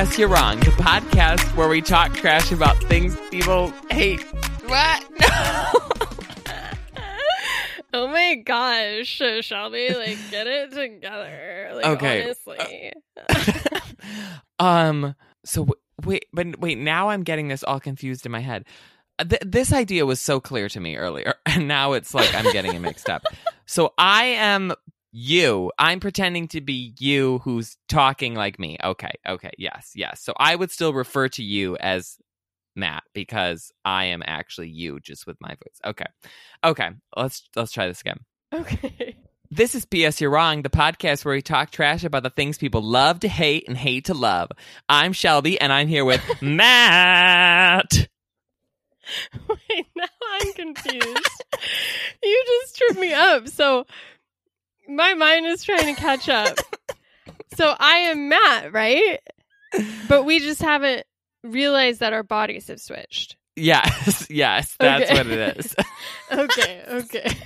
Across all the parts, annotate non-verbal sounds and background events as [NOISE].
P.S. You're Wrong, the podcast where we talk trash about things people hate. What? [LAUGHS] No. Oh my gosh, Shelby, like get it together. Like Okay. honestly. [LAUGHS] um. So w- wait, but wait. Now I'm getting this all confused in my head. Th- this idea was so clear to me earlier, [LAUGHS] and now it's like I'm getting it mixed up. So I am you. I'm pretending to be you who's talking like me. Okay. Okay. Yes. Yes. So I would still refer to you as Matt because I am actually you, just with my voice. Okay. Okay. Let's let's try this again. [LAUGHS] okay. This is PS You're Wrong, the podcast where we talk trash about the things people love to hate and hate to love. I'm Shelby, and I'm here with [LAUGHS] Matt. Wait, now I'm confused. you just tripped me up. So my mind is trying to catch up. So I am Matt, right? But we just haven't realized that our bodies have switched. Yes, yes, that's Okay. what it is. [LAUGHS] Okay, okay.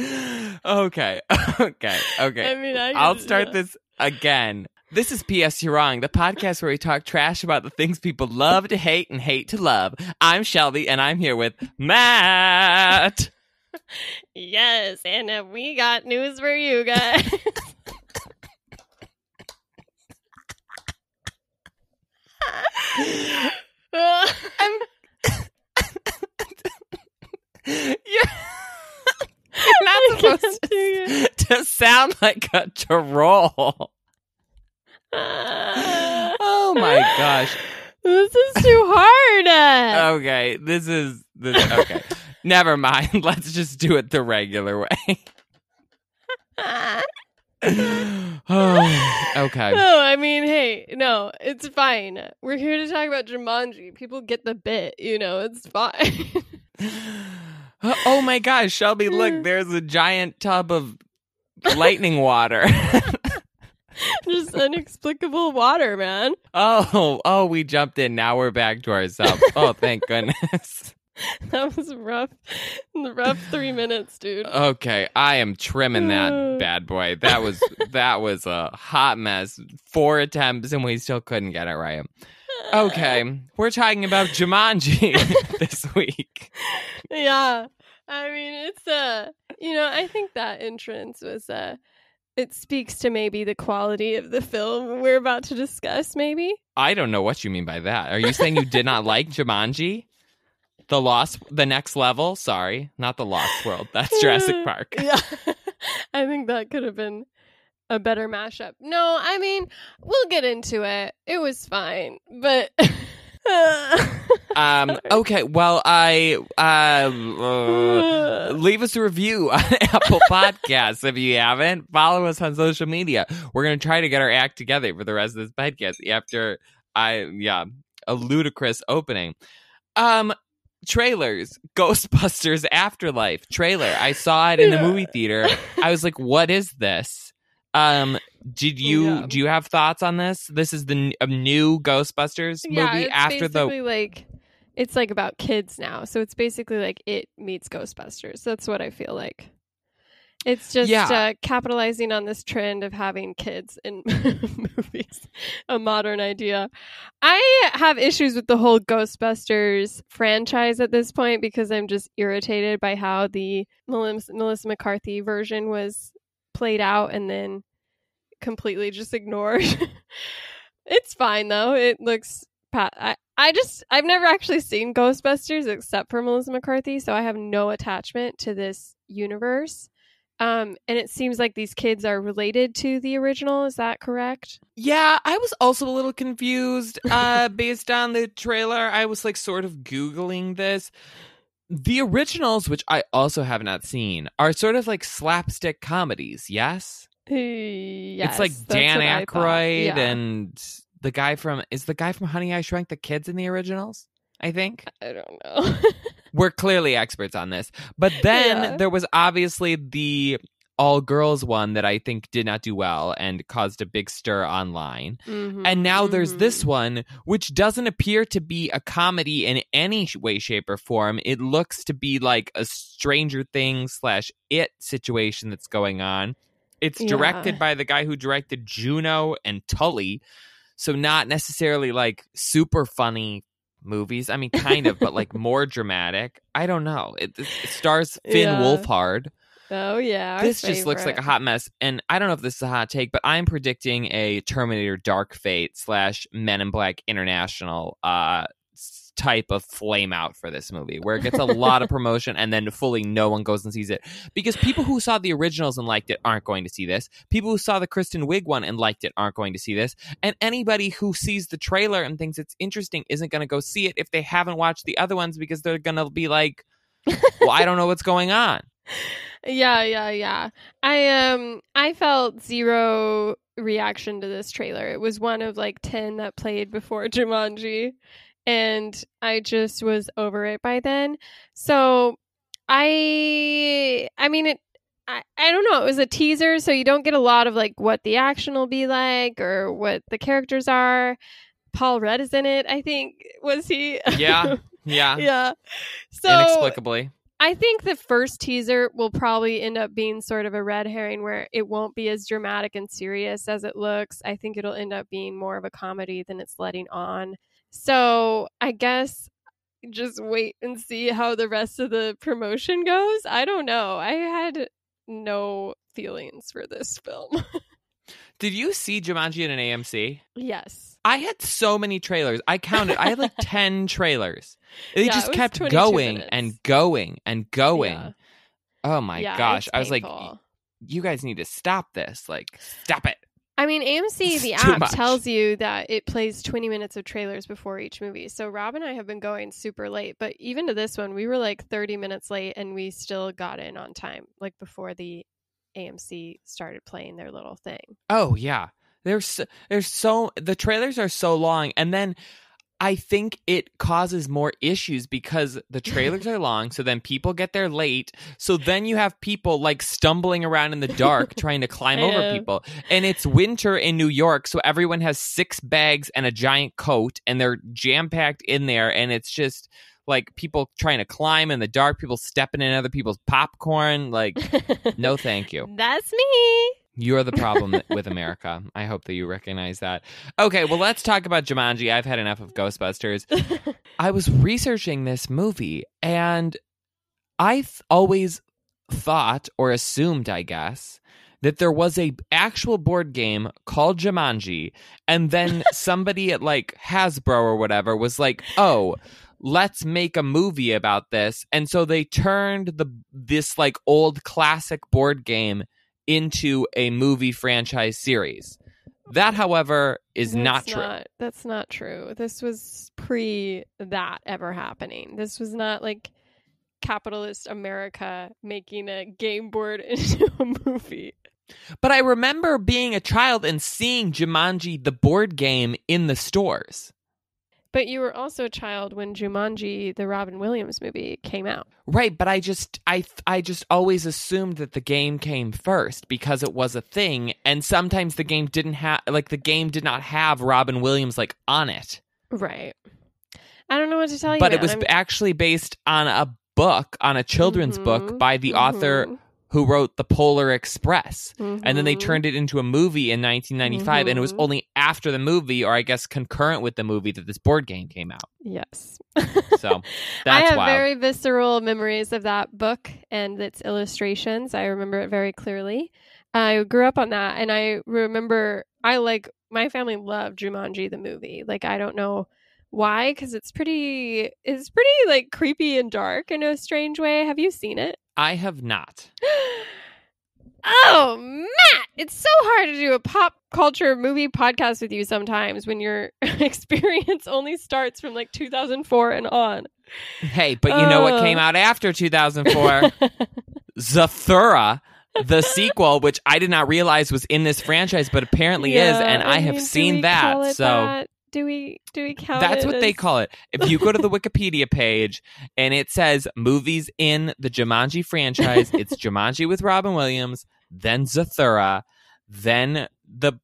[LAUGHS] okay, [LAUGHS] okay, okay. I mean, I I'll could- start this again. This is PS You're Wrong, the podcast where we talk trash about the things people love to hate and hate to love. I'm Shelby, and I'm here with Matt. Yes, and uh, we got news for you guys. [LAUGHS] I'm. You're [LAUGHS] You're not supposed to, [LAUGHS] to sound like a troll. Oh my gosh. This is too hard. Okay, this is this. Okay, never mind. [LAUGHS] Let's just do it the regular way. oh, [SIGHS] okay. No, I mean, hey, no, it's fine. We're here to talk about Jumanji. People get the bit, you know, it's fine. [GASPS] Oh my gosh, Shelby, look, [LAUGHS] there's a giant tub of lightning water. [LAUGHS] [LAUGHS] Just inexplicable water, man. oh, oh, we jumped in. Now we're back to ourselves. [LAUGHS] Oh, thank goodness. [LAUGHS] That was rough. Rough three minutes, dude. Okay, I am trimming that [SIGHS] bad boy. That was that was a hot mess. Four attempts and we still couldn't get it right. Okay, we're talking about Jumanji this week. Yeah. I mean, it's uh, you know, I think that entrance was uh it speaks to maybe the quality of the film we're about to discuss maybe. I don't know what you mean by that. Are you saying you did not like Jumanji? The lost, the next level. Sorry, not the Lost World. That's [LAUGHS] Jurassic Park. Yeah. [LAUGHS] I think that could have been a better mashup. No, I mean, we'll get into it. It was fine, but [LAUGHS] Um. [LAUGHS] Okay. Well, I um, uh, leave us a review on [LAUGHS] Apple Podcasts if you haven't. Follow us on social media. We're gonna try to get our act together for the rest of this podcast after I yeah a ludicrous opening. Um. Trailers, [LAUGHS] Ghostbusters Afterlife trailer. I saw it in the movie theater. I was like, "What is this?" Um, did you Yeah. do you have thoughts on this? This is the n- new Ghostbusters yeah, movie after the like it's like about kids now. So it's basically like it meets Ghostbusters. That's what I feel like. It's just Yeah. uh, capitalizing on this trend of having kids in [LAUGHS] movies, a modern idea. I have issues with the whole Ghostbusters franchise at this point because I'm just irritated by how the Melissa, Melissa McCarthy version was played out and then completely just ignored. [LAUGHS] it's fine though. It looks pa- I I just I've never actually seen Ghostbusters except for Melissa McCarthy, so I have no attachment to this universe. Um, and it seems like these kids are related to the original. Is that correct? Yeah, I was also a little confused [LAUGHS] uh based on the trailer. I was like sort of googling this. The originals, which I also have not seen, are sort of like slapstick comedies, yes? Yes, it's like Dan Aykroyd Yeah. and the guy from is the guy from Honey I Shrunk the Kids in the originals? I think. I don't know. [LAUGHS] We're clearly experts on this. But [LAUGHS] then Yeah. there was obviously the all girls one that I think did not do well and caused a big stir online. Mm-hmm, and now there's mm-hmm. this one, which doesn't appear to be a comedy in any way, shape, or form. It looks to be like a Stranger Things slash It situation that's going on. It's Yeah. directed by the guy who directed Juno and Tully. So, not necessarily like super funny movies. I mean, kind of, but like more dramatic. I don't know. It, it stars Finn Yeah. Wolfhard Oh yeah, this just looks like a hot mess and i don't know if this is a hot take but i'm predicting a terminator dark fate slash men in black international uh type of flame out for this movie where it gets a lot of [LAUGHS] promotion and then fully no one goes and sees it. Because people who saw the originals and liked it aren't going to see this. People who saw the kristen wiig one and liked it aren't going to see this. And anybody who sees the trailer and thinks it's interesting isn't going to go see it if they haven't watched the other ones because they're going to be like well i don't know what's going on. [LAUGHS] Yeah, yeah, yeah. I um I felt zero reaction to this trailer. It was one of like 10 that played before Jumanji and I just was over it by then. So I I mean it I, I don't know. It was a teaser, so you don't get a lot of like what the action will be like or what the characters are. Paul Rudd is in it, I think. Was he? Yeah. [LAUGHS] yeah yeah. So inexplicably I think the first teaser will probably end up being sort of a red herring where it won't be as dramatic and serious as it looks. I think it'll end up being more of a comedy than it's letting on. So I guess just wait and see how the rest of the promotion goes. I don't know. I had no feelings for this film. [LAUGHS] Did you see Jumanji in an AMC? yes. I had so many trailers. I counted. I had like [LAUGHS] 10 trailers. They Yeah, just kept going minutes. and going and going. Yeah. Oh my Yeah, gosh. I was like, you guys need to stop this. Like, stop it. I mean, AMC, the app much. tells you that it plays 20 minutes of trailers before each movie. So Rob and I have been going super late, but even to this one, we were like 30 minutes late and we still got in on time, like before the AMC started playing their little thing. Oh yeah. There's there's so the trailers are so long and then I think it causes more issues because the trailers are long so then people get there late. So then you have people like stumbling around in the dark [LAUGHS] trying to climb over people. And it's winter in New York so everyone has six bags and a giant coat and they're jam packed in there and it's just like people trying to climb in the dark people stepping in other people's popcorn like [LAUGHS] no thank you. That's me. You're the problem [LAUGHS] with America. I hope that you recognize that. Okay, well, let's talk about Jumanji. I've had enough of Ghostbusters. [LAUGHS] I was researching this movie, and I th- always thought or assumed, I guess, that there was a actual board game called Jumanji, and then [LAUGHS] somebody at like Hasbro or whatever was like, "Oh." Let's make a movie about this. And so they turned the this like old classic board game into a movie franchise series. That, however, is not That's true. that's not true. This was pre that ever happening. This was not like capitalist America making a game board [LAUGHS] into a movie. But I remember being a child and seeing Jumanji, the board game, in the stores. But you were also a child when Jumanji, the Robin Williams movie, came out. Right, but I just I I just always assumed that the game came first because it was a thing and sometimes the game didn't have like the game did not have Robin Williams like on it. Right. I don't know what to tell you. But it was I'm- actually based on a book, on a children's book Mhm, by the author mhm, who wrote The Polar Express. and then they mhm. turned it into a movie in 1995 and it was Mhm. only after the movie or i guess concurrent with the movie that this board game came out Yes. so [LAUGHS] I that's have wild very visceral memories of that book and its illustrations. I remember it very clearly. I grew up on that, and I remember I like my family loved Jumanji the movie. Like I don't know why, because it's pretty, it's pretty like creepy and dark in a strange way. Have you seen it? I have not Oh, Matt, it's so hard to do a pop culture movie podcast with you sometimes when your [LAUGHS] experience only starts from like 2004 and on. hey but you know what Uh. came out after 2004 [LAUGHS] zathura the sequel which i did not realize was in this franchise but apparently is and i, have mean, do seen that so that? Do we do we count That's what they call it. If you go to the [LAUGHS] Wikipedia page and it says movies in the Jumanji franchise, it's [LAUGHS] Jumanji with Robin Williams, then Zathura, then the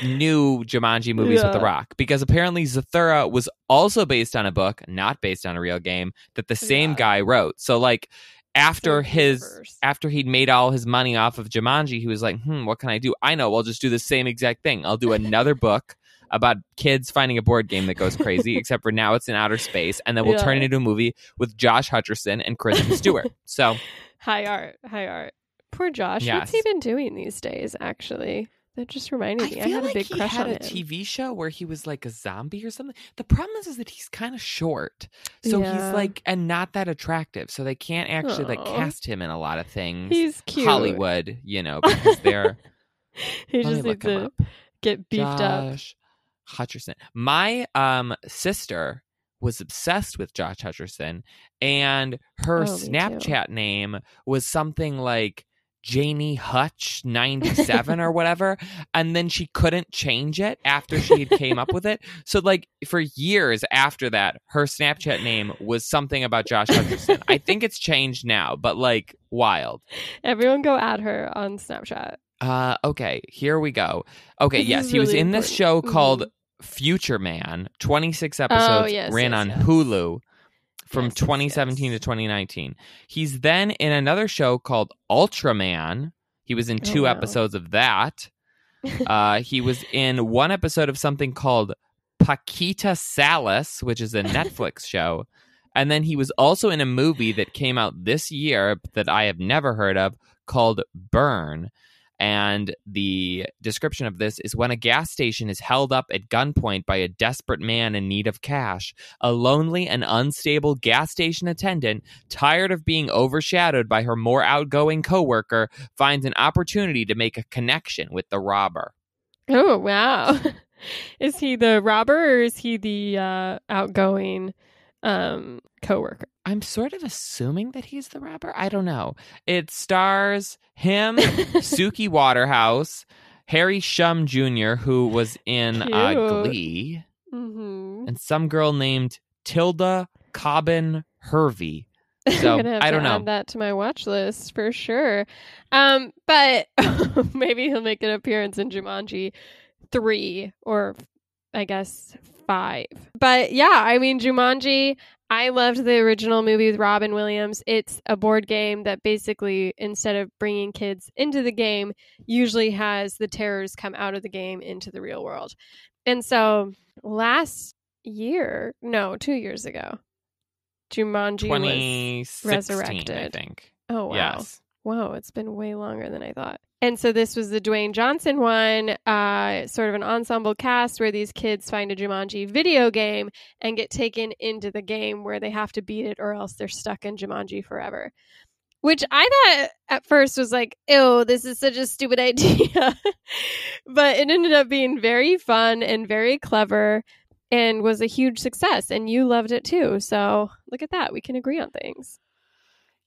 new Jumanji movies with The Rock. Because apparently Zathura was also based on a book, not based on a real game, that the same Yeah. guy wrote. So like after his universe. after he'd made all his money off of Jumanji, he was like, hmm, what can I do? I know, I'll just do the same exact thing. I'll do another book about kids finding a board game that goes crazy, [LAUGHS] except for now it's in outer space, and then we'll turn it into a movie with Josh Hutcherson and Kristen [LAUGHS] Stewart. So High art, high art. Poor Josh. Yes. What's he been doing these days? Actually, that just reminded me. feel I had like a big he crush had on a him. TV show where he was like a zombie or something. The problem is, is that he's kind of short, so Yeah. he's like and not that attractive, so they can't actually like cast him in a lot of things. He's cute. Hollywood, you know, because they're [LAUGHS] he Let just needs to get beefed up. Hutcherson. My um sister was obsessed with Josh Hutcherson, and her Oh, me too. Snapchat name was something like Janie Hutch ninety seven or whatever, and then she couldn't change it after she had came up with it. So like for years after that, her Snapchat name was something about Josh Hutcherson. I think it's changed now, but like wild. Everyone go at her on Snapchat. Uh, okay, here we go. Okay, This yes, he was really in this show important. called Mhm. Future Man. Twenty six episodes Oh, yes, ran yes, on yes. Hulu from Yes, yes, 2017 yes. to 2019. He's then in another show called Ultraman. He was in Oh, two wow. episodes of that. [LAUGHS] uh, he was in one episode of something called Paquita Salas, which is a Netflix [LAUGHS] show. And then he was also in a movie that came out this year that I have never heard of called Burn. And the description of this is when a gas station is held up at gunpoint by a desperate man in need of cash, a lonely and unstable gas station attendant, tired of being overshadowed by her more outgoing coworker, finds an opportunity to make a connection with the robber. Oh wow! [LAUGHS] is he the robber or is he the uh, outgoing um, coworker? I'm sort of assuming that he's the robber. I don't know. It stars him, [LAUGHS] Suki Waterhouse, Harry Shum Jr., who was in uh, Glee, mm-hmm. and some girl named Tilda Cobbin Hervey. [LAUGHS] So, I'm gonna have I to don't know. add that to my watch list for sure. Um, but [LAUGHS] maybe he'll make an appearance in Jumanji three or I guess five. But yeah, I mean Jumanji. I loved the original movie with Robin Williams. It's a board game that basically, instead of bringing kids into the game, usually has the terrors come out of the game into the real world. And so last year, no, two years ago, Jumanji was 2016, I think. Oh wow. Yes. Whoa, it's been way longer than I thought. And so this was the Dwayne Johnson one, uh, sort of an ensemble cast where these kids find a Jumanji video game and get taken into the game where they have to beat it or else they're stuck in Jumanji forever. Which I thought at first was like, ew, this is such a stupid [LAUGHS] idea. but it ended up being very fun and very clever and was a huge success. And you loved it too. So look at that. We can agree on things.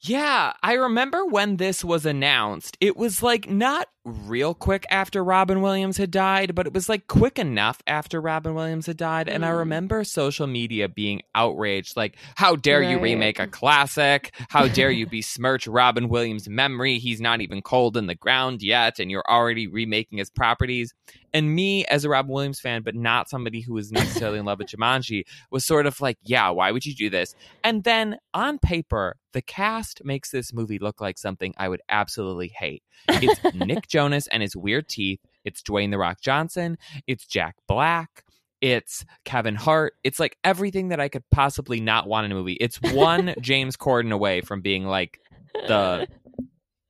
Yeah, I remember when this was announced. It was like not real quick after Robin Williams had died, but it was like quick enough after Robin Williams had died. And I Mm. remember social media being outraged like, how dare you remake a classic? How dare you besmirch Robin Williams' memory? He's not even cold in the ground yet, and you're already remaking his properties. And me, as a Robin Williams fan, but not somebody who was necessarily in love with Jumanji, was sort of like, yeah, why would you do this? And then on paper, the cast makes this movie look like something I would absolutely hate. It's [LAUGHS] Nick Jonas and his weird teeth. It's Dwayne The Rock Johnson. It's Jack Black. It's Kevin Hart. It's like everything that I could possibly not want in a movie. It's one [LAUGHS] James Corden away from being like the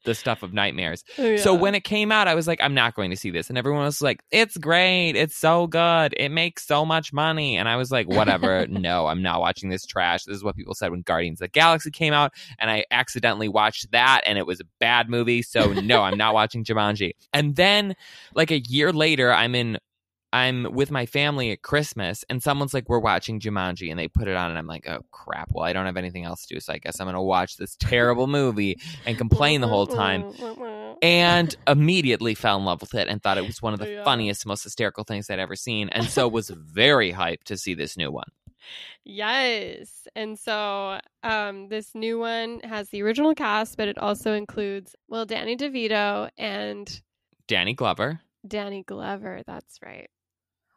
the stuff of nightmares. So Yeah. when it came out, I was like, I'm not going to see this. And everyone was like, it's great. It's so good. It makes so much money. And I was like, whatever. [LAUGHS] no, I'm not watching this trash. This is what people said when Guardians of the Galaxy came out. And I accidentally watched that and it was a bad movie. So no, I'm not [LAUGHS] watching Jumanji. And then like a year later, I'm in. I'm with my family at Christmas, and someone's like, "We're watching Jumanji," and they put it on, and I'm like, "Oh crap! Well, I don't have anything else to do, so I guess I'm gonna watch this [LAUGHS] terrible movie and complain the whole time." and [LAUGHS] immediately fell in love with it and thought it was one of the Yeah. funniest, most hysterical things I'd ever seen, and so was very hyped to see this new one. Yes. And so um, this new one has the original cast, but it also includes, well, Danny DeVito and Danny Glover, Danny Glover. That's right.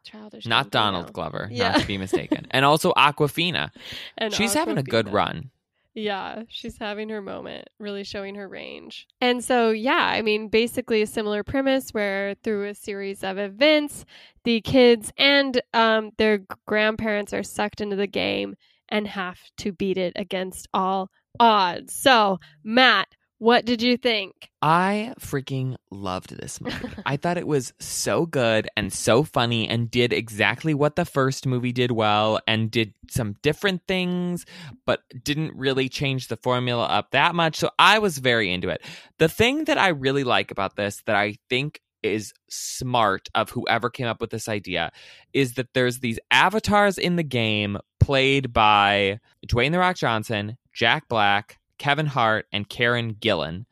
Childish. not. Donald Glover, Yeah. not to be mistaken. and also Awkwafina. [LAUGHS] And She's having a good run. Yeah, she's having her moment, really showing her range. And so, yeah, I mean, basically a similar premise where through a series of events, the kids and um, their grandparents are sucked into the game and have to beat it against all odds. So, Matt, what did you think? I freaking loved this movie. I thought it was so good and so funny and did exactly what the first movie did well and did some different things, but didn't really change the formula up that much. So I was very into it. The thing that I really like about this that I think is smart of whoever came up with this idea is that there's these avatars in the game played by Dwayne The Rock Johnson, Jack Black, Kevin Hart, and Karen Gillan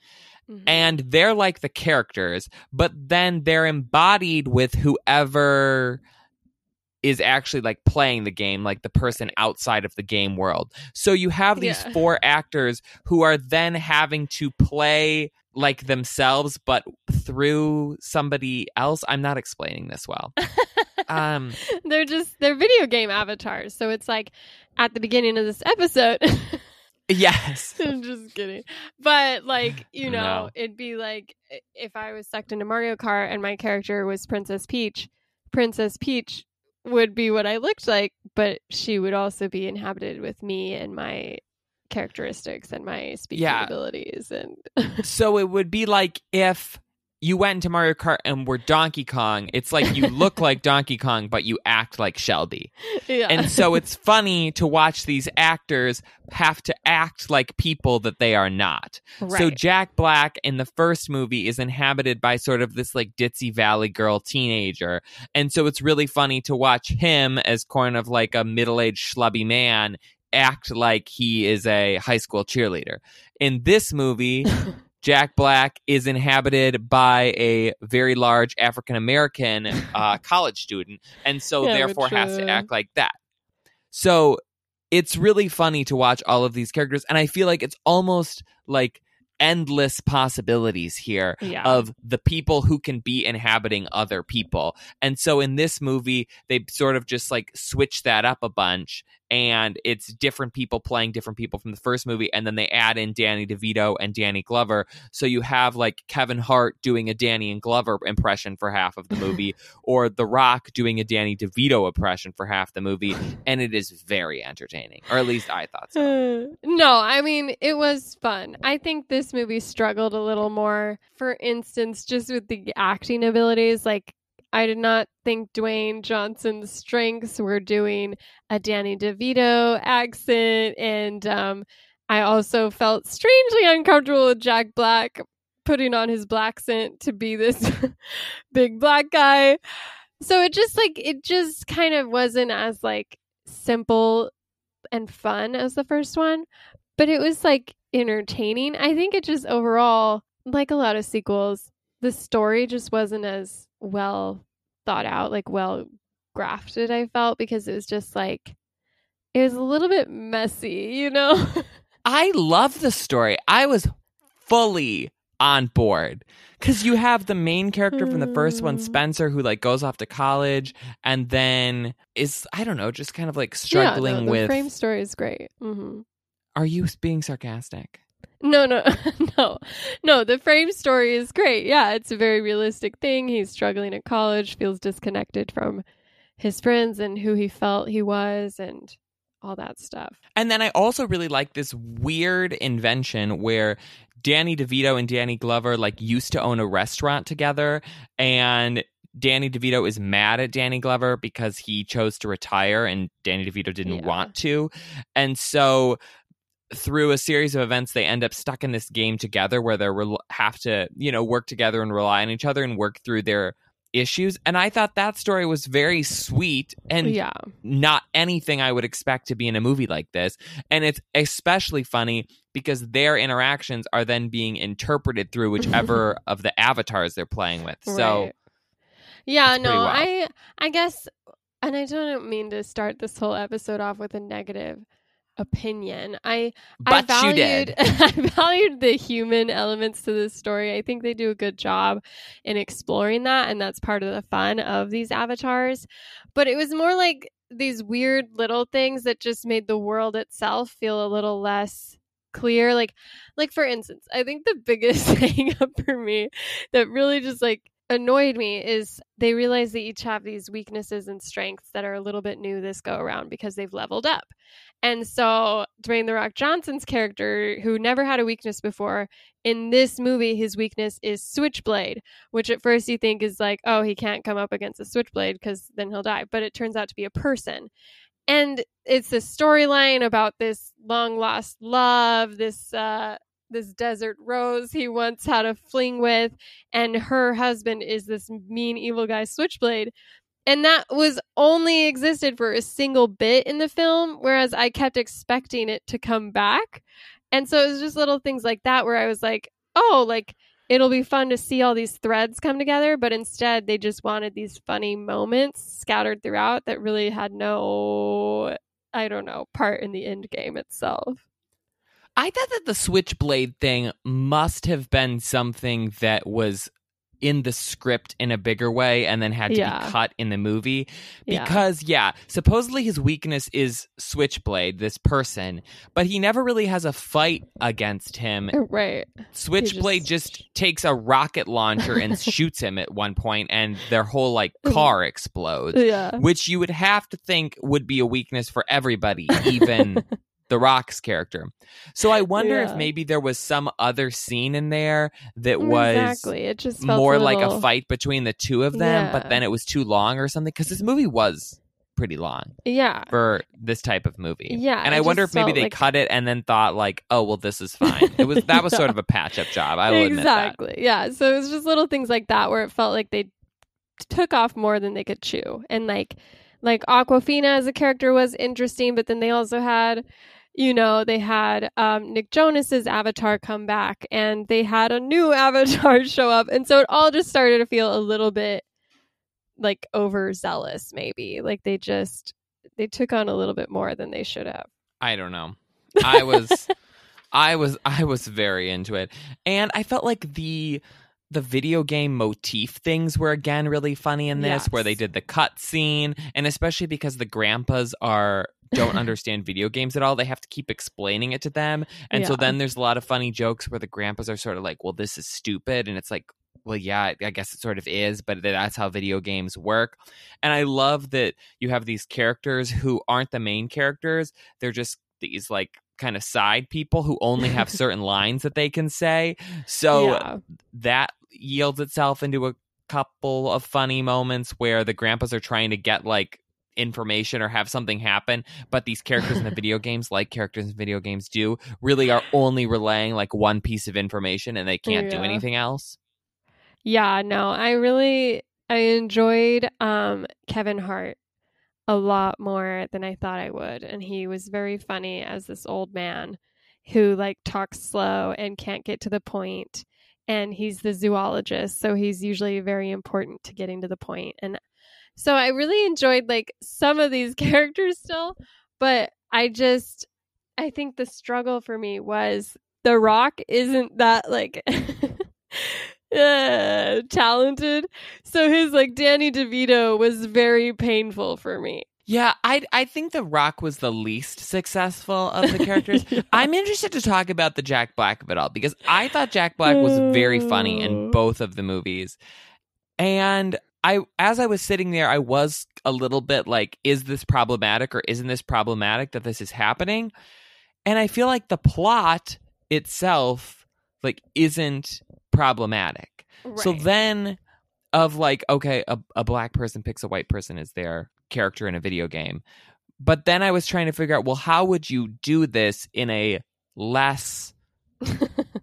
Mhm. and they're like the characters, but then they're embodied with whoever is actually like playing the game, like the person outside of the game world. So you have these Yeah. four actors who are then having to play like themselves, but through somebody else. I'm not explaining this well. [LAUGHS] Um, they're just they're video game avatars. So it's like at the beginning of this episode. [LAUGHS] yes. [LAUGHS] I'm just kidding. But like, you know, No. it'd be like if I was sucked into Mario Kart and my character was Princess Peach, Princess Peach would be what I looked like, but she would also be inhabited with me and my characteristics and my speaking Yeah. abilities and So it would be like if you went into Mario Kart and were Donkey Kong. It's like you look [LAUGHS] like Donkey Kong, but you act like Shelby. yeah. And so it's funny to watch these actors have to act like people that they are not. Right. So Jack Black in the first movie is inhabited by sort of this like ditzy valley girl teenager. And so it's really funny to watch him as kind of like a middle-aged schlubby man act like he is a high school cheerleader. In this movie, [LAUGHS] Jack Black is inhabited by a very large African American [LAUGHS] uh, college student, and so Yeah, therefore has to act like that. So it's really funny to watch all of these characters, and I feel like it's almost like endless possibilities here yeah. of the people who can be inhabiting other people. And so in this movie, they sort of just like switch that up a bunch. And it's different people playing different people from the first movie. And then they add in Danny DeVito and Danny Glover. So you have like Kevin Hart doing a Danny and Glover impression for half of the movie, [LAUGHS] or The Rock doing a Danny DeVito impression for half the movie. [SIGHS] And it is very entertaining, or at least I thought so. Uh, [SIGHS] no, I mean it was fun. I think this movie struggled a little more. For instance, just with the acting abilities, like I did not think Dwayne Johnson's strengths were doing a Danny DeVito accent, and um, I also felt strangely uncomfortable with Jack Black putting on his black accent to be this [LAUGHS] big black guy. So it just like it just kind of wasn't as like simple and fun as the first one, but it was like entertaining. I think it just overall, like a lot of sequels, the story just wasn't as well thought out, like well grafted, I felt, because it was just like, it was a little bit messy, you know? [LAUGHS] I love the story. I was fully on board because you have the main character from the first one, Mm. Spencer, who like goes off to college and then is I don't know, just kind of like struggling yeah, no, the with. frame story is great. hmm Are you being sarcastic? No, no, [LAUGHS] no, no. The frame story is great. Yeah, it's a very realistic thing. He's struggling at college, feels disconnected from his friends and who he felt he was, and all that stuff. And then I also really like this weird invention where Danny DeVito and Danny Glover like used to own a restaurant together and Danny DeVito is mad at Danny Glover because he chose to retire and Danny DeVito didn't Yeah. want to. And so through a series of events they end up stuck in this game together where they rel have to, you know, work together and rely on each other and work through their issues. And I thought that story was very sweet and yeah, not anything I would expect to be in a movie like this. And it's especially funny because their interactions are then being interpreted through whichever [LAUGHS] of the avatars they're playing with. So yeah. No, wild. I, I guess and I don't mean to start this whole episode off with a negative opinion. I I But you valued. [LAUGHS] I valued the human elements to this story. I think they do a good job in exploring that and that's part of the fun of these avatars. But it was more like these weird little things that just made the world itself feel a little less clear like like for instance, I think the biggest [LAUGHS] thing up for me that really just like annoyed me is they realize they each have these weaknesses and strengths that are a little bit new this go around because they've leveled up. And so Dwayne The Rock Johnson's character, who never had a weakness before, in this movie, his weakness is Switchblade, which at first you think is like, oh, he can't come up against a Switchblade because then he'll die. But it turns out to be a person. And it's a storyline about this long lost love, this uh, this desert rose he once had a fling with, and her husband is this mean evil guy Switchblade. And that was only existed for a single bit in the film, whereas I kept expecting it to come back. And so it was just little things like that where I was like, oh, like it'll be fun to see all these threads come together. But instead, they just wanted these funny moments scattered throughout that really had no, I don't know, part in the end game itself. I thought that the switchblade thing must have been something that was in the script in a bigger way and then had to Yeah. be cut in the movie Yeah. because yeah. supposedly his weakness is switchblade this person but he never really has a fight against him [LAUGHS] Right. switchblade just- just... takes a rocket launcher and [LAUGHS] shoots him at one point and their whole like [LAUGHS] car explodes Yeah. which you would have to think would be a weakness for everybody even the Rock's character. So I wonder Yeah. if maybe there was some other scene in there that mm, was exactly. It just felt more a like a fight between the two of them, but then it was too long or something. Because this movie was pretty long Yeah. for this type of movie. Yeah, and I wonder if maybe they like- cut it and then thought like, oh well, this is fine. It was that was sort of a patch up job. I will admit that. exactly. Yeah. So it was just little things like that where it felt like they took off more than they could chew. And like like Awkwafina as a character was interesting, but then they also had you know, they had um, Nick Jonas's avatar come back and they had a new [LAUGHS] avatar show up. And so it all just started to feel a little bit like overzealous, maybe. Like they just they took on a little bit more than they should have. I don't know. [LAUGHS] I was I was I was very into it. And I felt like the the video game motif things were again really funny in this where they did the cut scene and especially because the grandpas are don't understand video games at all they have to keep explaining it to them. And so then there's a lot of funny jokes where the grandpas are sort of like well this is stupid. And it's like well yeah i guess it sort of is but that's how video games work. And i love that you have these characters who aren't the main characters they're just these like kind of side people who only have [LAUGHS] certain lines that they can say. So yeah. that yields itself into a couple of funny moments where the grandpas are trying to get like information or have something happen but these characters in the [LAUGHS] video games like characters in video games do really are only relaying like one piece of information and they can't do anything else Yeah, no, I really I enjoyed um Kevin Hart a lot more than I thought I would, and he was very funny as this old man who like talks slow and can't get to the. And he's the zoologist, so he's usually very important to getting to the. And so I really enjoyed like some of these [LAUGHS] characters still, but I just I think the struggle for me was The Rock isn't that like [LAUGHS] uh, talented. So his like Danny DeVito was very painful for me. yeah i i think the rock was the least successful of the [LAUGHS] characters I'm interested to talk about the Jack Black of it all because I thought Jack Black was very funny in Oh. both of the movies. And I as I was sitting there, I was a little bit like, is this problematic or isn't this problematic that this is happening? And I feel like the plot itself like isn't problematic. So then of like, okay, a, a black person picks a white person as their character in a video game. But then I was trying to figure out, well, how would you do this in a less [LAUGHS]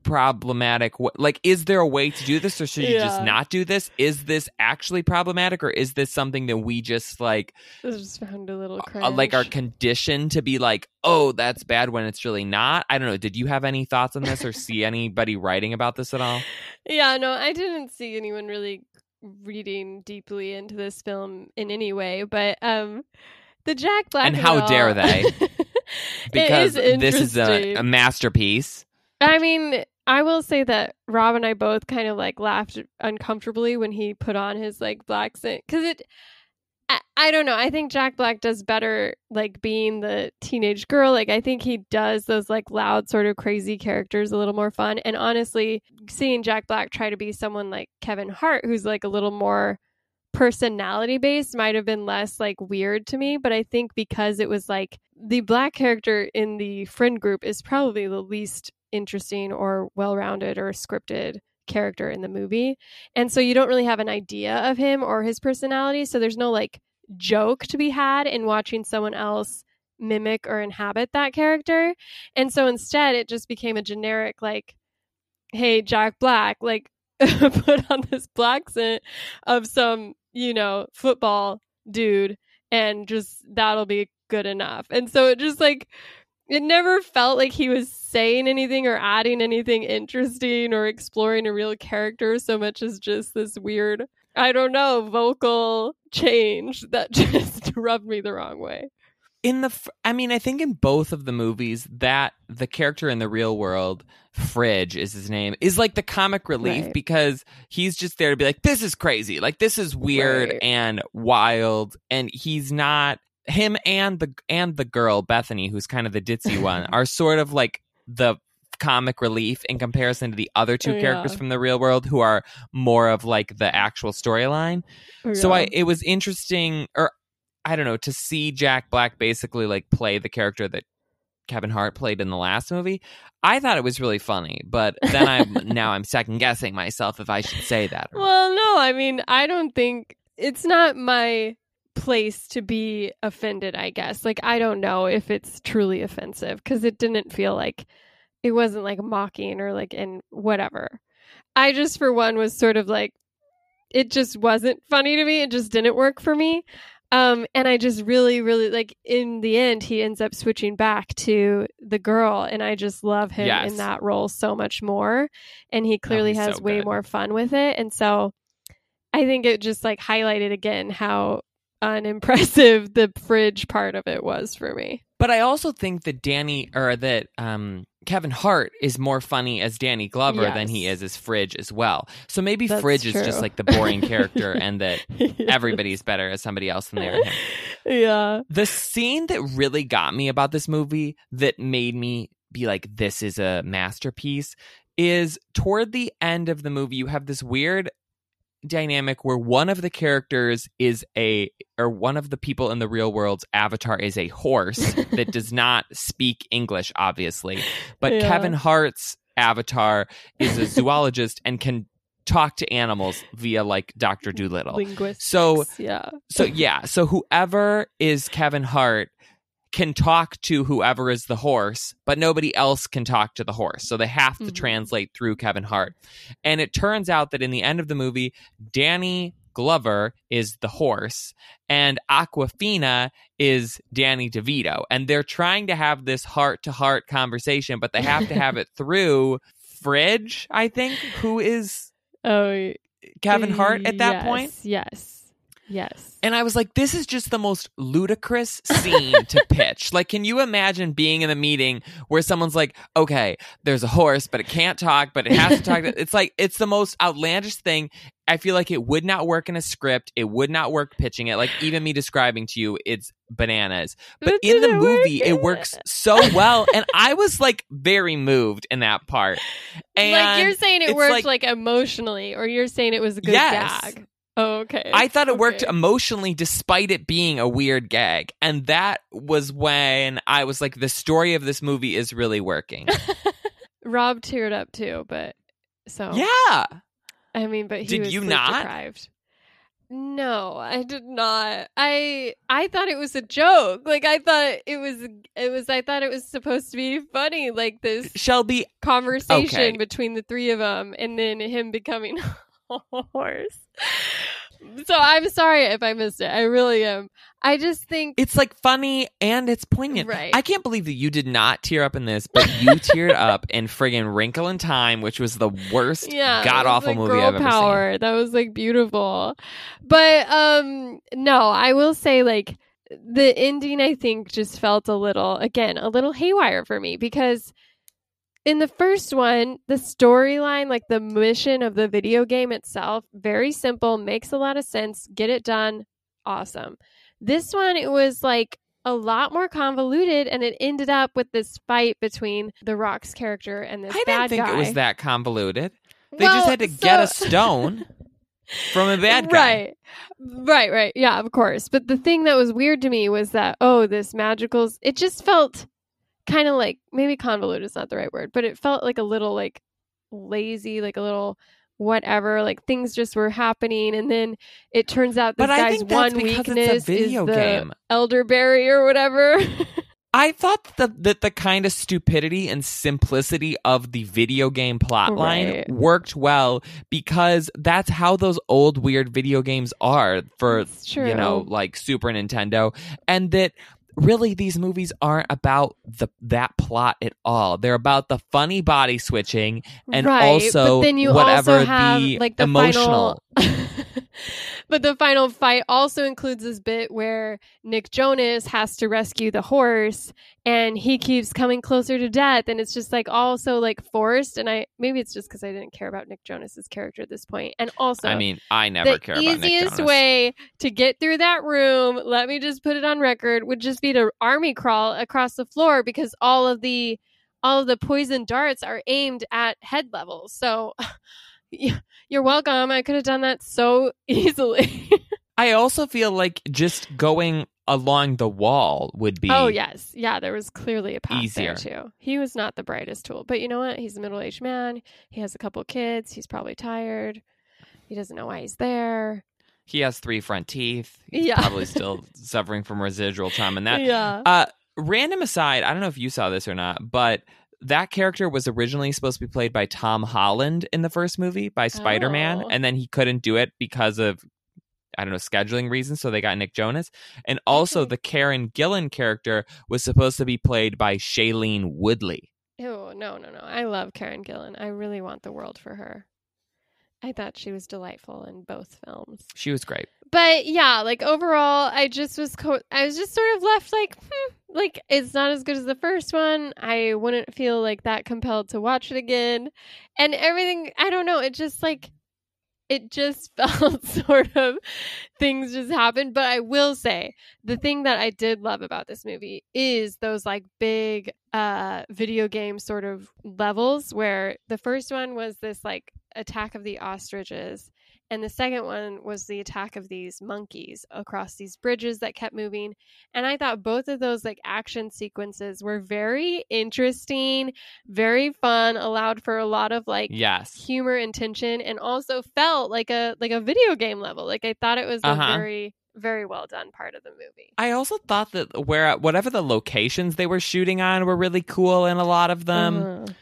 problematic? Like, is there a way to do this or should you just not do this? Is this actually problematic or is this something that we just like, just found a little uh, like our condition to be like, oh, that's bad when it's really not? I don't know. Did you have any thoughts on this or see [LAUGHS] anybody writing about this at all? Yeah, no, I didn't see anyone really reading deeply into this film in any way, but um, the Jack Black And how dare they? [LAUGHS] because is this is a, a masterpiece. I mean, I will say that Rob and I both kind of like laughed uncomfortably when he put on his like black scent because it. I, I don't know. I think Jack Black does better like being the teenage girl. Like I think he does those like loud sort of crazy characters a little more fun. And honestly, seeing Jack Black try to be someone like Kevin Hart who's like a little more personality based might have been less like weird to me, but I think because it was like the black character in the friend group is probably the least interesting or well-rounded or scripted character in the movie. And so you don't really have an idea of him or his personality, so there's no like joke to be had in watching someone else mimic or inhabit that character. And so instead it just became a generic like hey Jack Black like [LAUGHS] put on this black scent of some, you know, football dude and just that'll be good enough. And so it just like it never felt like he was saying anything or adding anything interesting or exploring a real character so much as just this weird, I don't know, vocal change that [LAUGHS] just rubbed me the wrong way. in the I mean i think in both of the movies that the character in the real world fridge is his name is like the comic relief Right. because he's just there to be like this is crazy like this is weird Right. and wild and he's not him and the and the girl bethany who's kind of the ditzy one are sort of like the comic relief in comparison to the other two Yeah. characters from the real world who are more of like the actual storyline so I it was interesting or I don't know to see Jack Black basically like play the character that Kevin Hart played in the last movie. I thought it was really funny, but then I'm [LAUGHS] now I'm second guessing myself if I should say that. Not. Well, no, I mean, I don't think it's not my place to be offended, I guess. Like, I don't know if it's truly offensive because it didn't feel like it wasn't like mocking or like, and whatever. I just, for one, was sort of like, it just wasn't funny to me. It just didn't work for me. Um, and I just really, really like in the end, he ends up switching back to the girl, and I just love him Yes. in that role so much more. And he clearly he's has so way good. more fun with it. And so I think it just like highlighted again how unimpressive [LAUGHS] the fridge part of it was for me. But I also think that Danny or that um Kevin Hart is more funny as Danny Glover than he is as Fridge as well. So maybe That's Fridge is just like the boring character [LAUGHS] and that everybody's better as somebody else than they are him. yeah. The scene that really got me about this movie that made me be like, this is a masterpiece is toward the end of the movie, you have this weird dynamic where one of the characters is a, or one of the people in the real world's avatar is a horse [LAUGHS] that does not speak English, obviously. But Yeah. Kevin Hart's avatar is a zoologist and can talk to animals via like Dr. Dolittle. Linguistics. So yeah. so yeah, so whoever is Kevin Hart can talk to whoever is the horse, but nobody else can talk to the horse. So they have to Mhm. translate through Kevin Hart. And it turns out that in the end of the movie, Danny Glover is the horse and Awkwafina is Danny DeVito. And they're trying to have this heart to heart conversation, but they have to have it [LAUGHS] through Fridge, I think, who is Oh, Kevin Hart at that yes, point. Yes. Yes. And I was like, this is just the most ludicrous scene to [LAUGHS] pitch. Like, can you imagine being in a meeting where someone's like, okay, there's a horse, but it can't talk, but it has to talk. [LAUGHS] it's like, it's the most outlandish thing. I feel like it would not work in a script. It would not work pitching it. Like, even me describing to you, it's bananas. But But in the it work? movie, it works so well. And I was like very moved in that part. And like you're saying it worked like- like, emotionally, or you're saying it was a good Yes. gag. Oh, okay. I thought it worked emotionally despite it being a weird gag. And that was when I was like, the story of this movie is really working. [LAUGHS] Rob teared up too, but so yeah. I mean, but he Did you not? deprived. No, I did not. I I thought it was a joke. Like I thought it was it was I thought it was supposed to be funny like this Shelby, conversation Okay. between the three of them and then him becoming [LAUGHS] horse. So I'm sorry if I missed it. I really am. I just think It's like funny and it's poignant. Right. I can't believe that you did not tear up in this, but you teared up [LAUGHS] in friggin' Wrinkle in Time, which was the worst yeah, god awful like, movie I've ever power. That was like beautiful. But um no, I will say like the ending I think just felt a little again, a little haywire for me because in the first one, the storyline, like the mission of the video game itself, very simple, makes a lot of sense, get it done, awesome. This one it was like a lot more convoluted and it ended up with this fight between the Rock's character and this. I bad didn't think guy. it was that convoluted. They Well, just had to get a stone from a bad guy. Right. Right, right. Yeah, of course. But the thing that was weird to me was that, oh, this magical, it just felt kind of like, maybe convoluted is not the right word, but it felt like a little like lazy, like a little whatever. Like things just were happening. And then it turns out this But guy's one because it's a weakness is the game. elderberry or whatever. [LAUGHS] I thought that the, the kind of stupidity and simplicity of the video game plotline Right. worked well because that's how those old weird video games are for you know like Super Nintendo and that really these movies aren't about the that plot at all. They're about the funny body switching and right, also then you whatever also have the like the emotional final [LAUGHS] but the final fight also includes this bit where Nick Jonas has to rescue the horse and he keeps coming closer to death and it's just like also like forced and I maybe it's just because I didn't care about Nick Jonas's character at this point and also I mean, I never the care about Nick easiest Jonas. way to get through that room, let me just put it on record, would just be to army crawl across the floor because all of the all of the poison darts are aimed at head level. So [LAUGHS] you're welcome. I could have done that so [LAUGHS] easily. I also feel like just going along the wall would be oh yes, yeah. There was clearly a path Easier. there too. He was not the brightest tool, but you know what? He's a middle aged man. He has a couple kids. He's probably tired. He doesn't know why he's there. He has three front teeth. He's Yeah. probably still [LAUGHS] suffering from residual trauma. And that, yeah. uh, random aside, I don't know if you saw this or not, but that character was originally supposed to be played by Tom Holland in the first movie by Spider Man, Oh. and then he couldn't do it because of I don't know scheduling reasons, so they got Nick Jonas. And also, Okay. the Karen Gillan character was supposed to be played by Shailene Woodley. Ew, no, no, no. I love Karen Gillan. I really want the world for her. I thought she was delightful in both films. She was great. But yeah, like overall, I just was co- I was just sort of left like, hmm, like it's not as good as the first one. I wouldn't feel like that compelled to watch it again, and everything. I don't know. It just like it just [LAUGHS] felt sort of things just happened. But I will say the thing that I did love about this movie is those like big uh video game sort of levels where the first one was this like attack of the ostriches and the second one was the attack of these monkeys across these bridges that kept moving and i thought both of those like action sequences were very interesting very fun allowed for a lot of like Yes. humor and tension and also felt like a like a video game level like i thought it was Uh-huh. a very very well done part of the movie I also thought that where whatever the locations they were shooting on were really cool, in a lot of them. Uh-huh.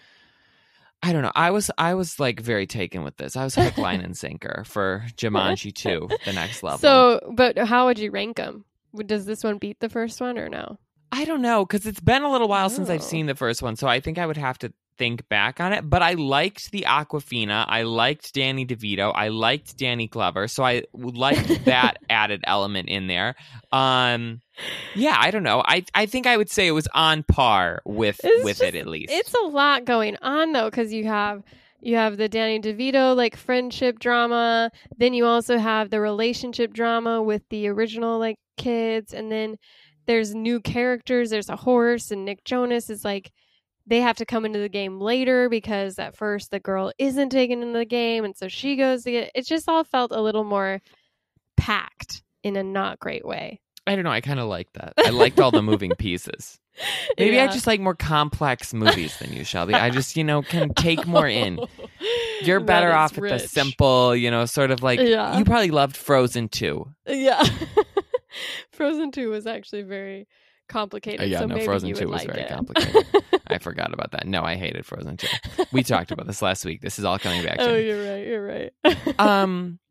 I don't know. I was I was like very taken with this. I was hook, line, and sinker for Jumanji 2, the next [LAUGHS] level. so but how would you rank them does this one beat the first one or no I don't know because it's been a little while since I've Oh. seen the first one, so I think I would have to think back on it. But I liked the Awkwafina. I liked Danny DeVito. I liked Danny Glover. So I liked [LAUGHS] that added element in there. Um, yeah, I don't know. I I think I would say it was on par with It's with just- it at least. It's a lot going on though, because you have you have the Danny DeVito like friendship drama. Then you also have the relationship drama with the original like kids, and then there's new characters. There's a horse, and Nick Jonas is like they have to come into the game later because at first the girl isn't taken into the game, and so she goes to get. It just all felt a little more packed in a not great way. I don't know. I kind of liked that. I liked all the moving [LAUGHS] pieces. Maybe I just like more complex movies than you, Shelby. I just, you know, can take more in. [LAUGHS] You're better off at the simple, you know, sort of like Yeah. you probably loved Frozen too. Yeah. [LAUGHS] Frozen 2 was actually very complicated. Uh, yeah, so no, maybe Frozen 2 was like very it. complicated. I [LAUGHS] forgot about that. No, I hated Frozen 2. We talked about this last week. This is all coming back to oh, me. you're right. You're right. Um [LAUGHS]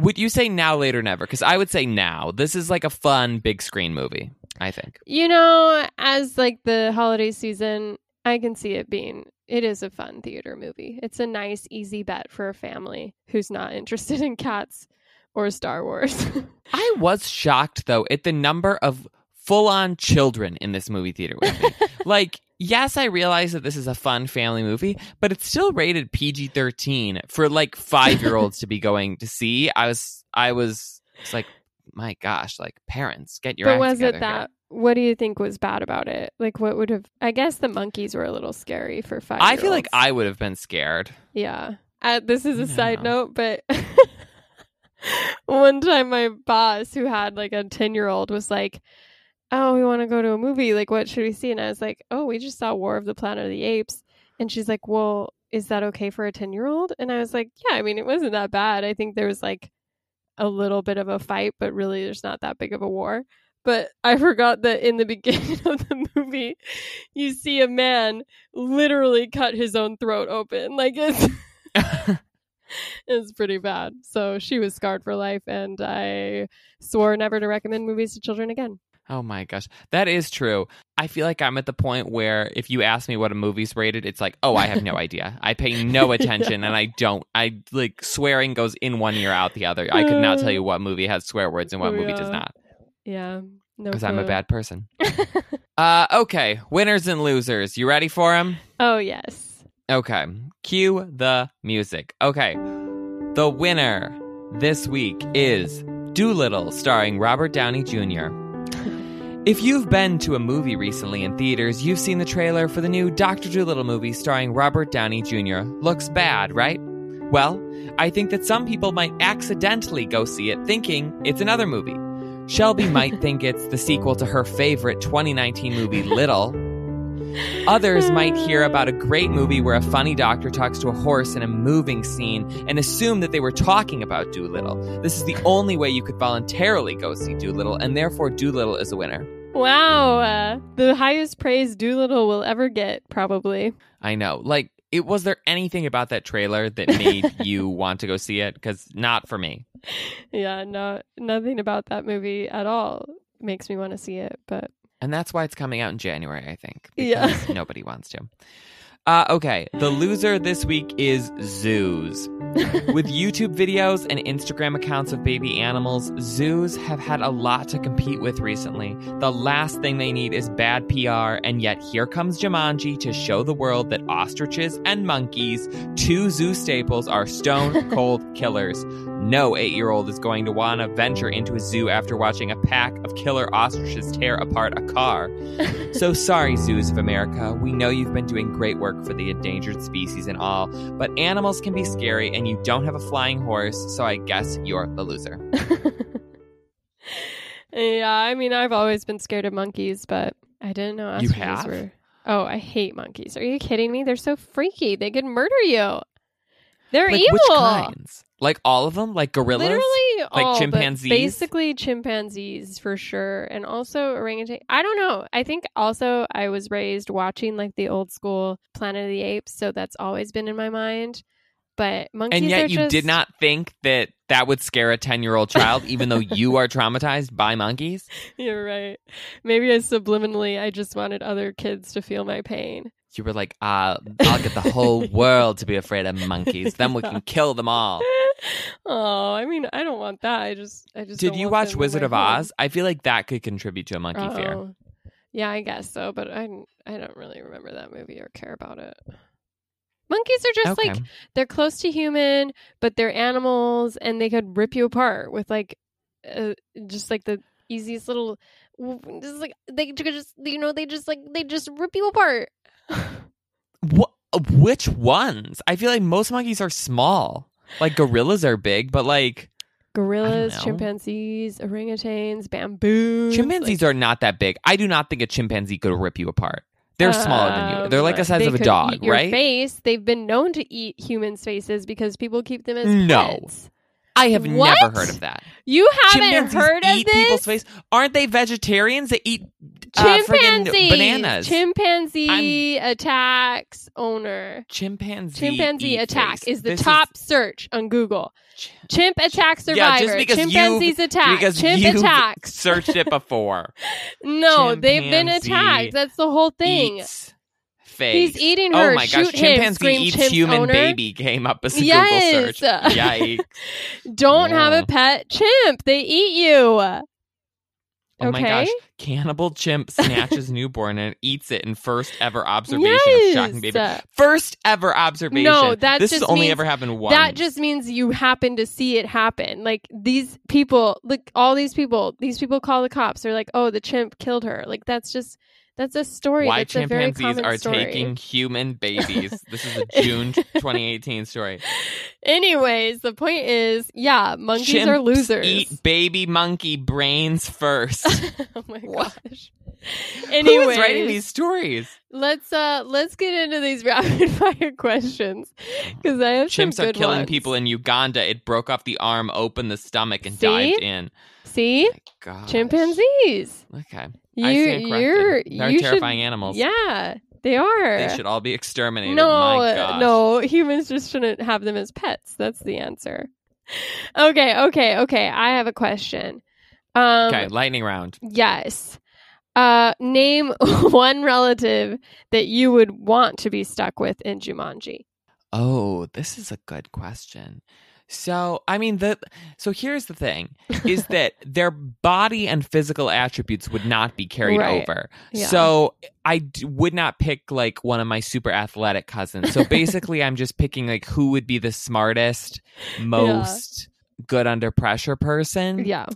Would you say now, later, never? Because I would say now. This is like a fun big screen movie. I think. You know, as like the holiday season, I can see it being. It is a fun theater movie. It's a nice, easy bet for a family who's not interested in cats or Star Wars. I was shocked though at the number of full-on children in this movie theater with me. [LAUGHS] like, yes, I realize that this is a fun family movie, but it's still rated PG-13 for like 5-year-olds [LAUGHS] to be going to see. I was I was it's like my gosh, like parents, get your but act was it that? What do you think was bad about it? Like, what would have? I guess the monkeys were a little scary for five. I feel like I would have been scared. Yeah. Uh, this is a side No. note, but [LAUGHS] one time my boss, who had like a 10 year old, was like, Oh, we want to go to a movie. Like, what should we see? And I was like, Oh, we just saw War of the Planet of the Apes. And she's like, Well, is that okay for a 10 year old? And I was like, Yeah, I mean, it wasn't that bad. I think there was like a little bit of a fight, but really there's not that big of a war. But I [LAUGHS] forgot that in the beginning [LAUGHS] of the movie, you see a man literally cut his own throat open. Like it's [LAUGHS] it's pretty bad. So she was scarred for life, and I swore never to recommend movies to children again. Oh my gosh. That is true. I feel like I'm at the point where if you ask me what a movie's rated, it's like, oh, I have no [LAUGHS] idea. I pay no [LAUGHS] attention and I don't. I like swearing goes in one ear out the other. I could not tell you what movie has swear words and what movie does not Yeah, no. because I'm a bad person. [LAUGHS] Uh, okay. Winners and losers. You ready for them? oh yes. Okay. Cue the music. Okay. The winner this week is Dolittle, starring Robert Downey Jr. If you've been to a movie recently in theaters, you've seen the trailer for the new Dr. Dolittle movie starring Robert Downey Jr. Looks bad, right? Well, I think that some people might accidentally go see it thinking it's another movie. Shelby [LAUGHS] might think it's the sequel to her favorite 2019 movie, Little. Others might hear about a great movie where a funny doctor talks to a horse in a moving scene and assume that they were talking about Dolittle. This is the only way you could voluntarily go see Dolittle, and therefore Dolittle is a winner. Wow, uh, the highest praise Dolittle will ever get, probably. I know. Like, it was there anything about that trailer that made [LAUGHS] you want to go see it? Because not for me. Yeah, no, nothing about that movie at all makes me want to see it. But And that's why it's coming out in January, I think. Yeah. [LAUGHS] Nobody wants to. Uh, okay, the loser this week is zoos. [LAUGHS] With YouTube videos and Instagram accounts of baby animals, zoos have had a lot to compete with recently. The last thing they need is bad PR, and yet here comes Jumanji to show the world that ostriches and monkeys, two zoo staples, are stone [LAUGHS] cold killers. No eight year old is going to want to venture into a zoo after watching a pack of killer ostriches tear apart a car. [LAUGHS] So sorry, zoos of America. We know you've been doing great work for the endangered species and all, but animals can be scary and you don't have a flying horse, so I guess you're the loser. [LAUGHS] yeah, I mean, I've always been scared of monkeys, but I didn't know You have? were. Oh, I hate monkeys. Are you kidding me? They're so freaky. They could murder you. They're like evil. which kinds? Like all of them? Like gorillas? Literally, Like all, but chimpanzees? Basically, chimpanzees for sure, and also orangutan. I don't know. I think also I was raised watching like the old school Planet of the Apes, so that's always been in my mind. But monkeys, And yet you just, did not think that that would scare a 10 year old child, even though you are traumatized by monkeys? [LAUGHS] You're right. Maybe I subliminally, I just wanted other kids to feel my pain. You were like, uh, I'll get the whole [LAUGHS] world to be afraid of monkeys. Then we can kill them all. [LAUGHS] oh, I mean, I don't want that. I just, I just. Did you watch Wizard of home. Oz? I feel like that could contribute to a monkey fear. Oh. Yeah, I guess so, but I, I don't really remember that movie or care about it. Monkeys are just Okay. like they're close to human, but they're animals, and they could rip you apart with like, uh, just like the easiest little, just like they could just you know they just like they just rip you apart. [LAUGHS] What? Which ones? I feel like most monkeys are small. Like gorillas are big, but like Gorillas, chimpanzees, orangutans, bamboo. chimpanzees are not that big. I do not think a chimpanzee could rip you apart. They're smaller than you. They're like the size Um, of a dog, eat your right? Face. They've been known to eat humans' faces because people keep them as No. pets. I have What? never heard of that. You haven't heard of eat this? people's face. Aren't they vegetarians that eat uh, Chimpanzee. bananas. Chimpanzee attacks owner. chimpanzee. Chimpanzee attack face. is the This top search on Google. Ch- Chimp attack Yeah, survivor. just because you- Chimpanzees attack. because Chimp you've [LAUGHS] attacks. searched it before. [LAUGHS] No, they've been attacked. That's the whole thing. Face. He's eating her. Oh my gosh, Shoot him, chimpanzee scream eats human owner. baby came up as a Yes. Google search. [LAUGHS] Yikes. Don't have a pet chimp. They eat you. Oh my gosh. Cannibal chimp snatches [LAUGHS] newborn and eats it in first ever observation yes. of shocking baby. First ever observation. No, that this has just only means- ever happened once. That just means you happen to see it happen. Like these people, look, all these people, these people call the cops. They're like, "Oh, the chimp killed her." Like that's just that's a story. why that's a very chimpanzees are story. taking human [LAUGHS] babies. this is a June [LAUGHS] 2018 story. Anyways, the point is, yeah, monkeys Chimps are losers. Eat baby monkey brains [LAUGHS] first. oh my What? gosh. [LAUGHS] Who Anyways, is writing these stories? let's uh let's get into these [LAUGHS] rapid fire questions because I have some Chimps are killing ones. people in Uganda. It broke off the arm, opened the stomach, and See? dived in. See, God. chimpanzees. Okay. you you're. They're you terrifying should, animals. Yeah, they are. They should all be exterminated. No, gosh. no, humans just shouldn't have them as pets. That's the answer. Okay, okay, okay. I have a question. Um, Okay, lightning round. Yes. Uh, name [LAUGHS] one relative that you would want to be stuck with in Jumanji. Oh, this is a good question. So, I mean, the so here's the thing: is [LAUGHS] that their body and physical attributes would not be carried Right. over. Yeah. So, I d- would not pick like one of my super athletic cousins. So basically, I'm just picking like who would be the smartest, [LAUGHS] most good under pressure person. Yeah.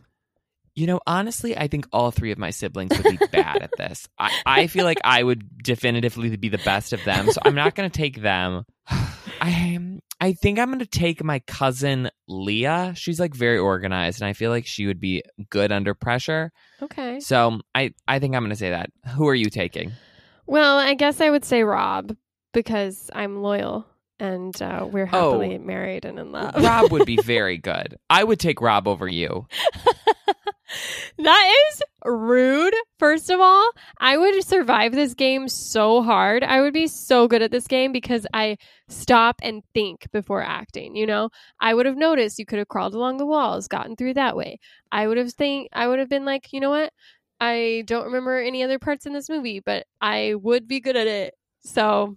You know, honestly, I think all three of my siblings would be [LAUGHS] bad at this. I, I feel like I would definitively be the best of them, so I'm not going to take them. [SIGHS] I am. I think I'm going to take my cousin Leah. She's like very organized, and I feel like she would be good under pressure. Okay. So I, I think I'm going to say that. Who are you taking? Well, I guess I would say Rob because I'm loyal and uh, we're Oh. happily married and in love. Rob would be [LAUGHS] very good. I would take Rob over you. [LAUGHS] that is rude. First of all, I would survive this game so hard. I would be so good at this game because I stop and think before acting, you know? I would have noticed you could have crawled along the walls, gotten through that way. I would have think I would have been like, you know what? I don't remember any other parts in this movie, but I would be good at it. So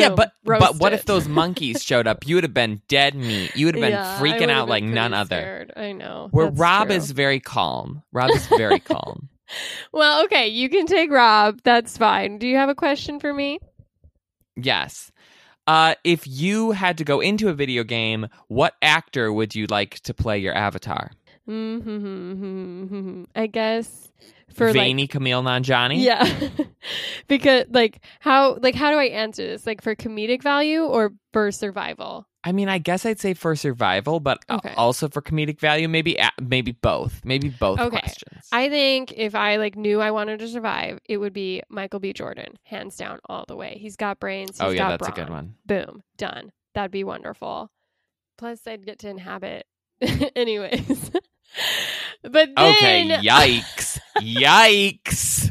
yeah, boom, but but roast what if those monkeys showed up? You would have been dead meat. You would have been Yeah, freaking out been like none pretty other. I know. Where Rob true. is very calm. Rob is very calm. [LAUGHS] [LAUGHS] Well, okay, you can take Rob. That's fine. Do you have a question for me? Yes. Uh, if you had to go into a video game, what actor would you like to play your avatar? Mm-hmm. I guess for Veiny Kumail Nanjiani? like yeah, [LAUGHS] because like how like how do I answer this? Like for comedic value or for survival? I mean, I guess I'd say for survival, but uh, Okay. also for comedic value, maybe maybe both. Maybe both Okay. questions. I think if I like knew I wanted to survive, it would be Michael B. Jordan, hands down, all the way. He's got brains. He's oh yeah, got that's a good one. Boom, done. That'd be wonderful. Plus, I'd get to inhabit, [LAUGHS] anyways. [LAUGHS] but then, Okay, yikes. Yikes.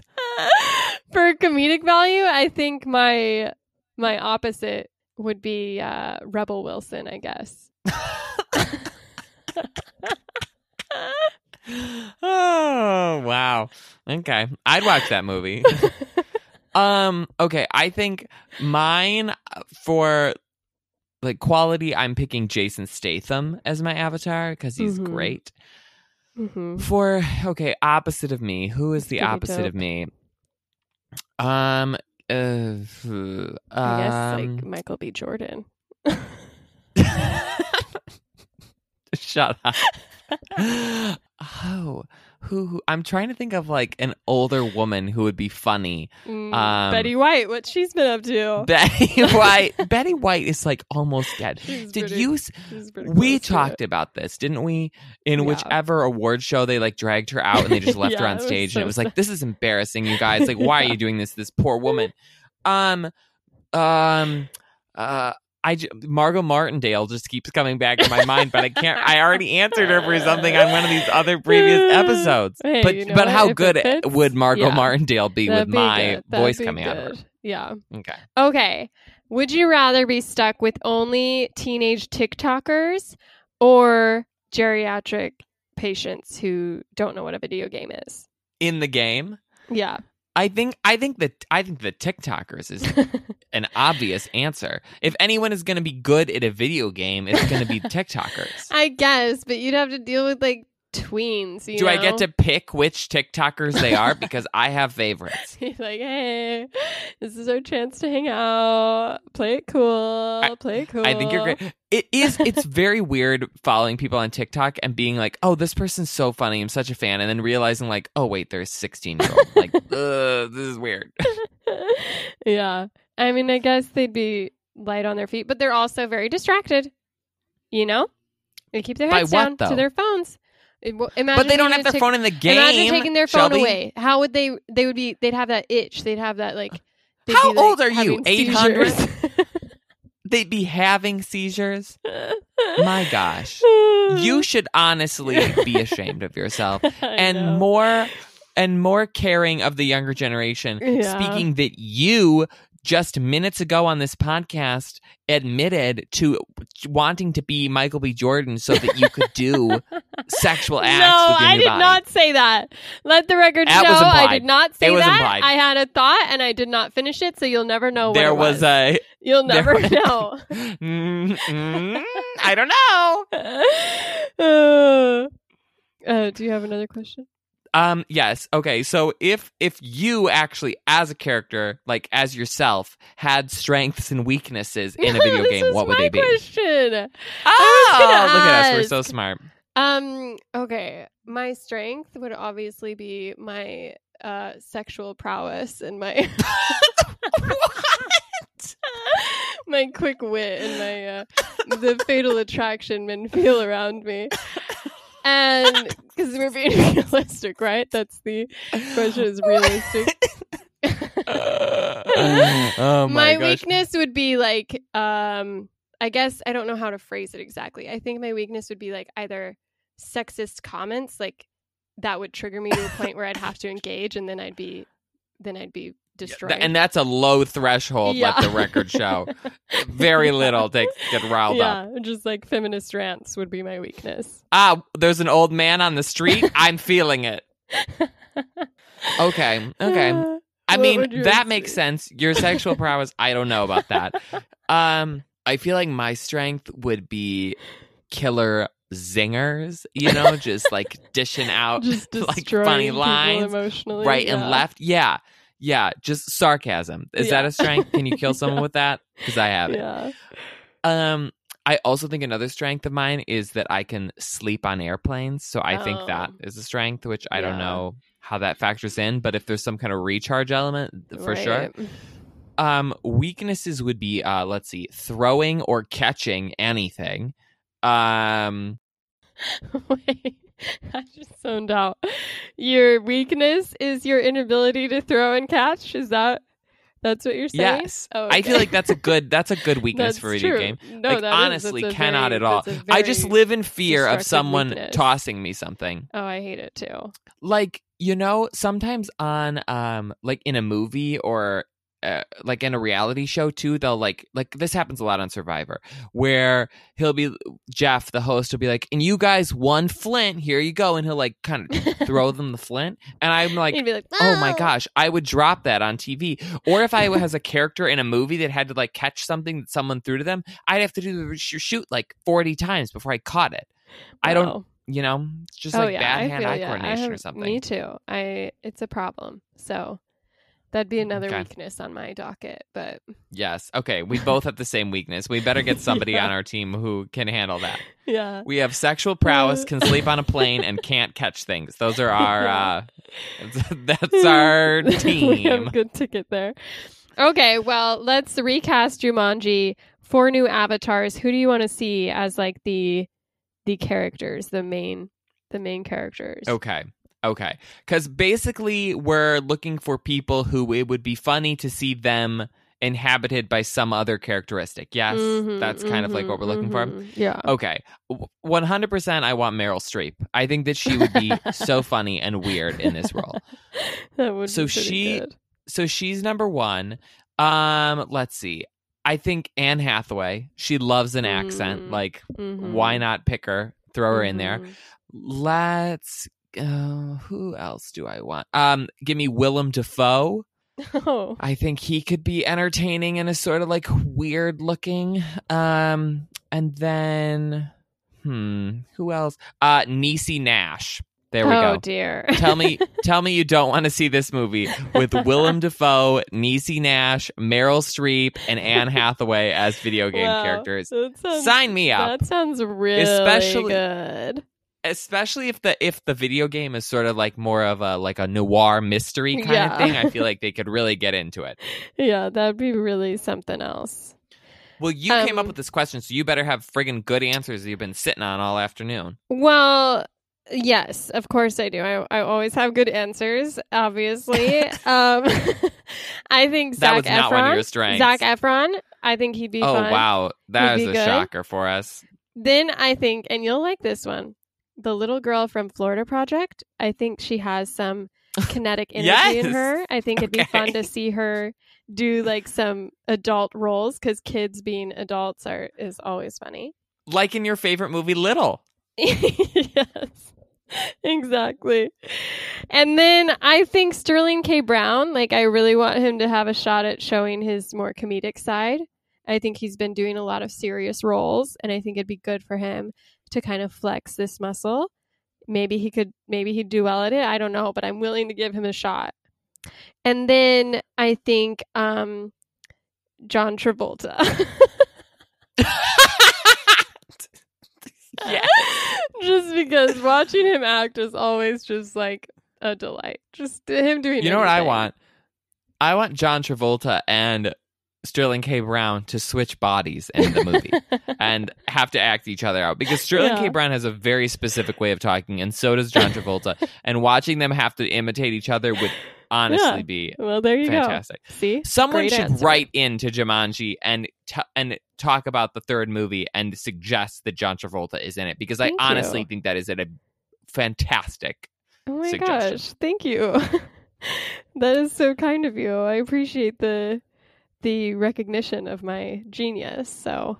[LAUGHS] for comedic value, I think my my opposite would be uh, Rebel Wilson. I guess. [LAUGHS] oh, wow. Okay. I'd watch that movie. [LAUGHS] Um. Okay. I think mine uh, for like quality, I'm picking Jason Statham as my avatar because he's Mhm. great. Hmm For okay, opposite of me. Who is the Pretty opposite dope. of me? Um. Uh, I guess um, like Michael B. Jordan. [LAUGHS] Shut up. [LAUGHS] oh, who, who? I'm trying to think of like an older woman who would be funny. Mm, Um, Betty White. What she's been up to? [LAUGHS] Betty White. Betty White is like almost dead. She's Did pretty- you? We talked about this, didn't we? In Yeah. whichever award show they like dragged her out and they just [LAUGHS] left her Yeah, on it stage, so and it was sad. like, "This is embarrassing, you guys! Like, why are you [LAUGHS] doing this? This poor woman." Um, um, uh, I j- Margot Martindale just keeps coming back in my mind, but I can't. I already answered her for something on one of these other previous [LAUGHS] episodes. Hey, but you know but what? how If good fits, would Margot yeah. Martindale be That'd with be my voice coming out of her? Yeah. Okay. Okay. Would you rather be stuck with only teenage TikTokers or geriatric patients who don't know what a video game is? In the game, Yeah. I think I think that I think the TikTokers is [LAUGHS] an obvious answer. If anyone is going to be good at a video game, it's going to be [LAUGHS] TikTokers. I guess, but you'd have to deal with like tweens. You Do I get to pick which TikTokers they are because I have favorites? [LAUGHS] He's like, hey, this is our chance to hang out. Play it cool. I- play it cool. I think you're great. It is. It's very weird following people on TikTok and being like, "Oh, this person's so funny. I'm such a fan," and then realizing like, "Oh, wait, they're a 16 year old." Like, [LAUGHS] this is weird. [LAUGHS] yeah. I mean, I guess they'd be light on their feet, but they're also very distracted. You know? They keep their heads what, down though? to their phones. Imagine but they don't have their tic- phone in the game. Imagine taking their phone Shelby. away. How would they? They would be. They'd have that itch. They'd have that like. How be, like, old are you? having 800? [LAUGHS] They'd be having seizures. My gosh. You [LAUGHS] should honestly be ashamed of yourself [LAUGHS] and know. more and more caring of the younger generation. Yeah. Speaking that you just minutes ago on this podcast admitted to wanting to be Michael B. Jordan so that you could do [LAUGHS] sexual acts no, I did body. not say that. Let the record That show I did not say was that. implied. I had a thought and I did not finish it, so you'll never know what there it was a You'll never was- know. [LAUGHS] Mm, mm, I don't know. uh, [LAUGHS] uh, do you have another question? Um yes. Okay. So if if you actually as a character, like as yourself, had strengths and weaknesses in a [LAUGHS] video game, what would they be? Question. Oh, look at us. We're so smart. Um. Okay. My strength would obviously be my uh sexual prowess and my [LAUGHS] my quick wit and my uh, the fatal attraction men feel around me. And because we're being [LAUGHS] realistic, right? That's the question is realistic. [LAUGHS] oh my, my weakness would be like um I guess I don't know how to phrase it exactly. I think my weakness would be like either sexist comments like that would trigger me to a point where I'd have to engage and then I'd be then I'd be destroyed. Th- and that's a low threshold, let the record show. [LAUGHS] Very little to get riled up. yeah, just like feminist rants would be my weakness. Ah, there's an old man on the street. [LAUGHS] I'm feeling it. Okay, okay. Uh, I mean, that makes sense. Your sexual [LAUGHS] prowess, I don't know about that. Um, I feel like my strength would be killer zingers, you know, just like dishing out just like funny lines, emotionally, right yeah. and left. Yeah. Yeah, just sarcasm. Is that a strength? Can you kill [LAUGHS] someone Yeah. with that? Because I have it. Yeah. Um, I also think another strength of mine is that I can sleep on airplanes. So I think that Oh. a strength, which I don't know how that factors in. But if there's some kind of recharge element, for sure. Um, weaknesses would be, uh, let's see, throwing or catching anything. Um, [LAUGHS] Wait, [LAUGHS] I just zoned out. Your weakness is your inability to throw and catch. Is that that's what you're saying? yes, Oh, I feel like that's a good that's a good [LAUGHS] weakness for a video true. game. No, like is- honestly, a cannot very- at all. I just live in fear of someone weakness. tossing me something. Oh, I hate it too. like you know sometimes on um like in a movie or uh, like in a reality show too they'll like like this happens a lot on survivor where he'll be jeff the host will be like and you guys won flint here you go and he'll like kind of [LAUGHS] throw them the flint and i'm like like, oh my gosh i would drop that on tv or if i was a character in a movie that had to like catch something that someone threw to them i'd have to do the shoot like 40 times before i caught it i don't you know it's just oh like yeah, bad hand eye ya. I coordination or something Me too. I it's a problem. So that'd be another Okay. weakness on my docket. But Yes. Okay. We both have the same weakness. We better get somebody Yeah. on our team who can handle that. [LAUGHS] yeah, We have sexual prowess, can sleep on a plane, and can't catch things. Those are our. uh [LAUGHS] That's our [LAUGHS] we team. have a good ticket there. Okay, well, let's recast Jumanji. Four new avatars. Who do you want to see as like the the characters, the main the main characters? Okay. Okay. Because basically, we're looking for people who it would be funny to see them inhabited by some other characteristic. Yes, Mhm, that's kind of like what we're looking for. mhm, Yeah. Okay, one hundred percent. I want Meryl Streep. I think that she would be so [LAUGHS] funny and weird in this role. [LAUGHS] that would So be she- good. So she's number one. Um, let's see. I think Anne Hathaway. She loves an accent. Mm. Like, why not pick her? Throw her in there. Let's. Uh, who else do I want? Um, give me Willem Dafoe. Oh. [LAUGHS] I think he could be entertaining and a sort of like weird looking. Um, and then, hmm, who else? Uh, Niecy Nash. There we oh go. Oh dear. [LAUGHS] tell me, tell me you don't want to see this movie with Willem Dafoe, Niecy Nash, Meryl Streep, and Anne [LAUGHS] Hathaway as video game Wow, characters. Sounds, Sign me up. That sounds really Especially- good. Especially if the if the video game is sort of like more of a like a noir mystery kind Yeah. of thing i feel [LAUGHS] like they could really get into it Yeah, that'd be really something else. well you came up Um, with this question so you better have friggin' good answers you've been sitting on all afternoon Well, yes, of course I do. I, I always have good answers, obviously. [LAUGHS] um, [LAUGHS] I think that Zac was Efron. not one of your strengths Zac Efron. I think he'd be oh fun. wow that He'd is a good. shocker for us Then I think, and you'll like this one, the little girl from Florida Project. I think she has some [LAUGHS] kinetic energy Yes! in her. I think it'd be fun to see her do like some adult roles because kids being adults are is always funny. like in your favorite movie little [LAUGHS] yes. Exactly. And then I think Sterling K. Brown, like I really want him to have a shot at showing his more comedic side. I think he's been doing a lot of serious roles and I think it'd be good for him to kind of flex this muscle. Maybe he could maybe he'd do well at it. I don't know, but I'm willing to give him a shot. And then I think um John Travolta. [LAUGHS] yeah just because watching him act is always just like a delight. Just him doing. you know what i want i want john travolta and sterling k brown to switch bodies in the movie [LAUGHS] and have to act each other out because Sterling K. Brown has a very specific way of talking, and so does John [LAUGHS] Travolta. and watching them have to imitate each other would honestly Yeah. be well, there you fantastic. go. See, Someone Great should answer. write into Jumanji and t- and talk about the third movie and suggest that John Travolta is in it because Thank I honestly you. think that is a fantastic. Oh my suggestion. gosh, thank you. [LAUGHS] that is so kind of you. I appreciate the the recognition of my genius. So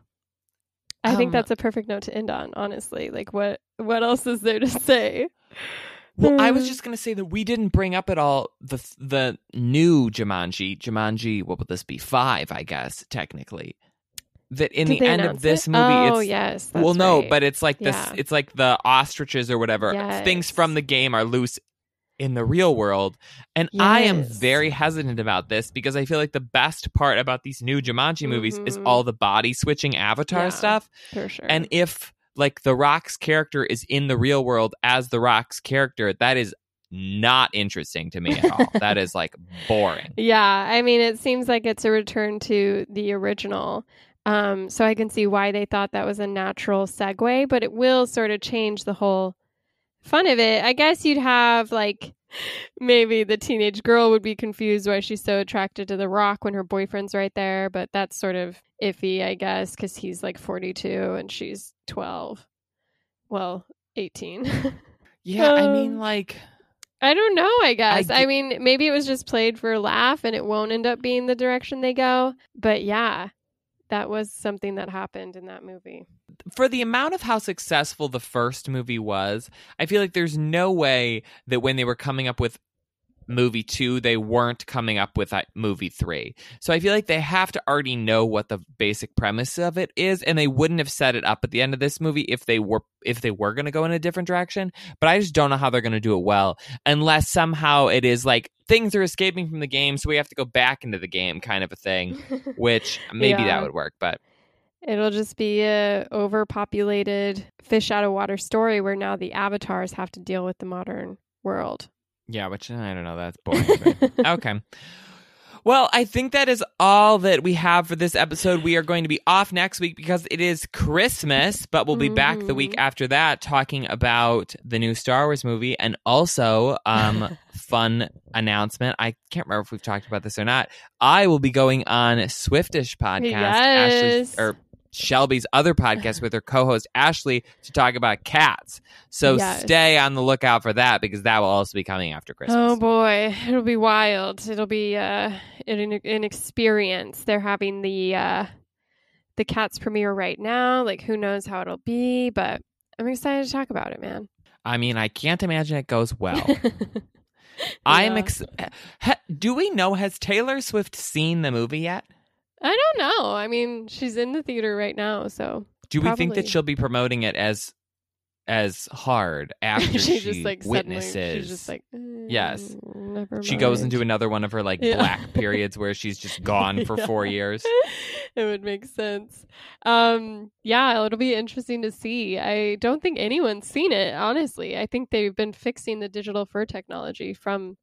I think Um, that's a perfect note to end on. Honestly, like what what else is there to say? Well, I was Uh, just going to say that we didn't bring up at all the the new Jumanji. Jumanji, what would this be? Five, I guess, technically. That in Did the end of this it? movie, Oh it's yes. Well, no, right. but it's like this. Yeah. It's like the ostriches or whatever things from the game are loose in the real world, and I am very hesitant about this because I feel like the best part about these new Jumanji movies is Mhm. all the body switching avatar Yeah. stuff, for sure. and if like the Rock's character is in the real world as the Rock's character, that is not interesting to me at all. [LAUGHS] that is like boring. Yeah, I mean, it seems like it's a return to the original. Um, so I can see why they thought that was a natural segue, but it will sort of change the whole fun of it. I guess you'd have like maybe the teenage girl would be confused why she's so attracted to the rock when her boyfriend's right there, but that's sort of iffy, I guess, because he's like 42 and she's 12. Well, 18. [LAUGHS] Yeah, I Um, mean, like, I don't know, I guess. I, ge- mean, maybe it was just played for a laugh and it won't end up being the direction they go. But yeah, that was something that happened in that movie. for the amount of how successful the first movie was, I feel like there's no way that when they were coming up with movie two, they weren't coming up with movie three. So I feel like they have to already know what the basic premise of it is, and they wouldn't have set it up at the end of this movie if they were if they were going to go in a different direction. But I just don't know how they're going to do it well, unless somehow it is like things are escaping from the game, so we have to go back into the game, kind of a thing. [LAUGHS] Which maybe Yeah. that would work, but It'll just be a overpopulated fish out of water story where now the avatars have to deal with the modern world. Yeah, which I don't know. That's boring. but- [LAUGHS] okay. Well, I think that is all that we have for this episode. We are going to be off next week because it is Christmas, but we'll be back the week Mhm. after that talking about the new Star Wars movie and also um [LAUGHS] fun announcement. I can't remember if we've talked about this or not. I will be going on Swiftish podcast, Yes. Ashley, or Shelby's other podcast [SIGHS] with her co-host Ashley to talk about cats. So Yes. stay on the lookout for that because that will also be coming after Christmas. Oh boy, it'll be wild. It'll be uh, an, an experience. They're having the uh, the Cats premiere right now. Like, who knows how it'll be? But I'm excited to talk about it, man. I mean, I can't imagine it goes well. [LAUGHS] I'm ex- ha- Do we know has Taylor Swift seen the movie yet? I don't know. I mean, she's in the theater right now, so Do we think that she'll be promoting it as as hard after [LAUGHS] she's she just like witnesses? suddenly she's just like "Mm, Yes. never she goes into another one of her like Yeah. black periods [LAUGHS] where she's just gone for Yeah. four years. [LAUGHS] it would make sense. Um, yeah, it'll be interesting to see. I don't think anyone's seen it, honestly. I think they've been fixing the digital fur technology from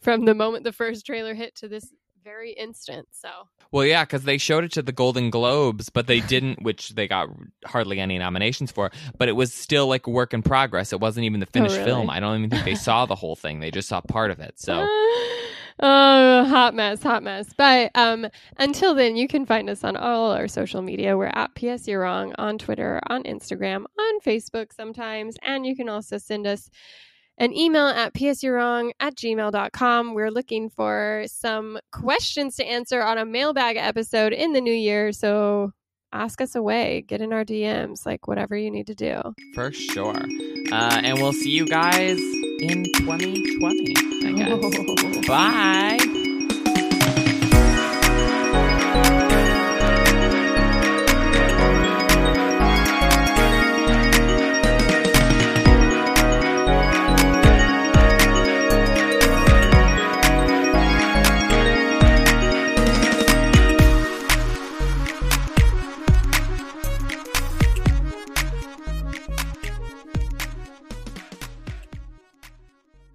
from the moment the first trailer hit to this very instant. So Well, yeah, because they showed it to the Golden Globes, but they didn't, which they got hardly any nominations for. But it was still like a work in progress. It wasn't even the finished really? film. I don't even think they saw the [LAUGHS] whole thing. They just saw part of it. So [LAUGHS] oh, hot mess, hot mess. But um, until then, you can find us on all our social media. We're at PS You're Wrong on Twitter, on Instagram, on Facebook sometimes. And you can also send us an email at psyourwrong at gmail.com. We're looking for some questions to answer on a mailbag episode in the new year. So ask us away, get in our DMs, like whatever you need to do. for sure. Uh, and we'll see you guys in 2020, I guess. [LAUGHS] Bye.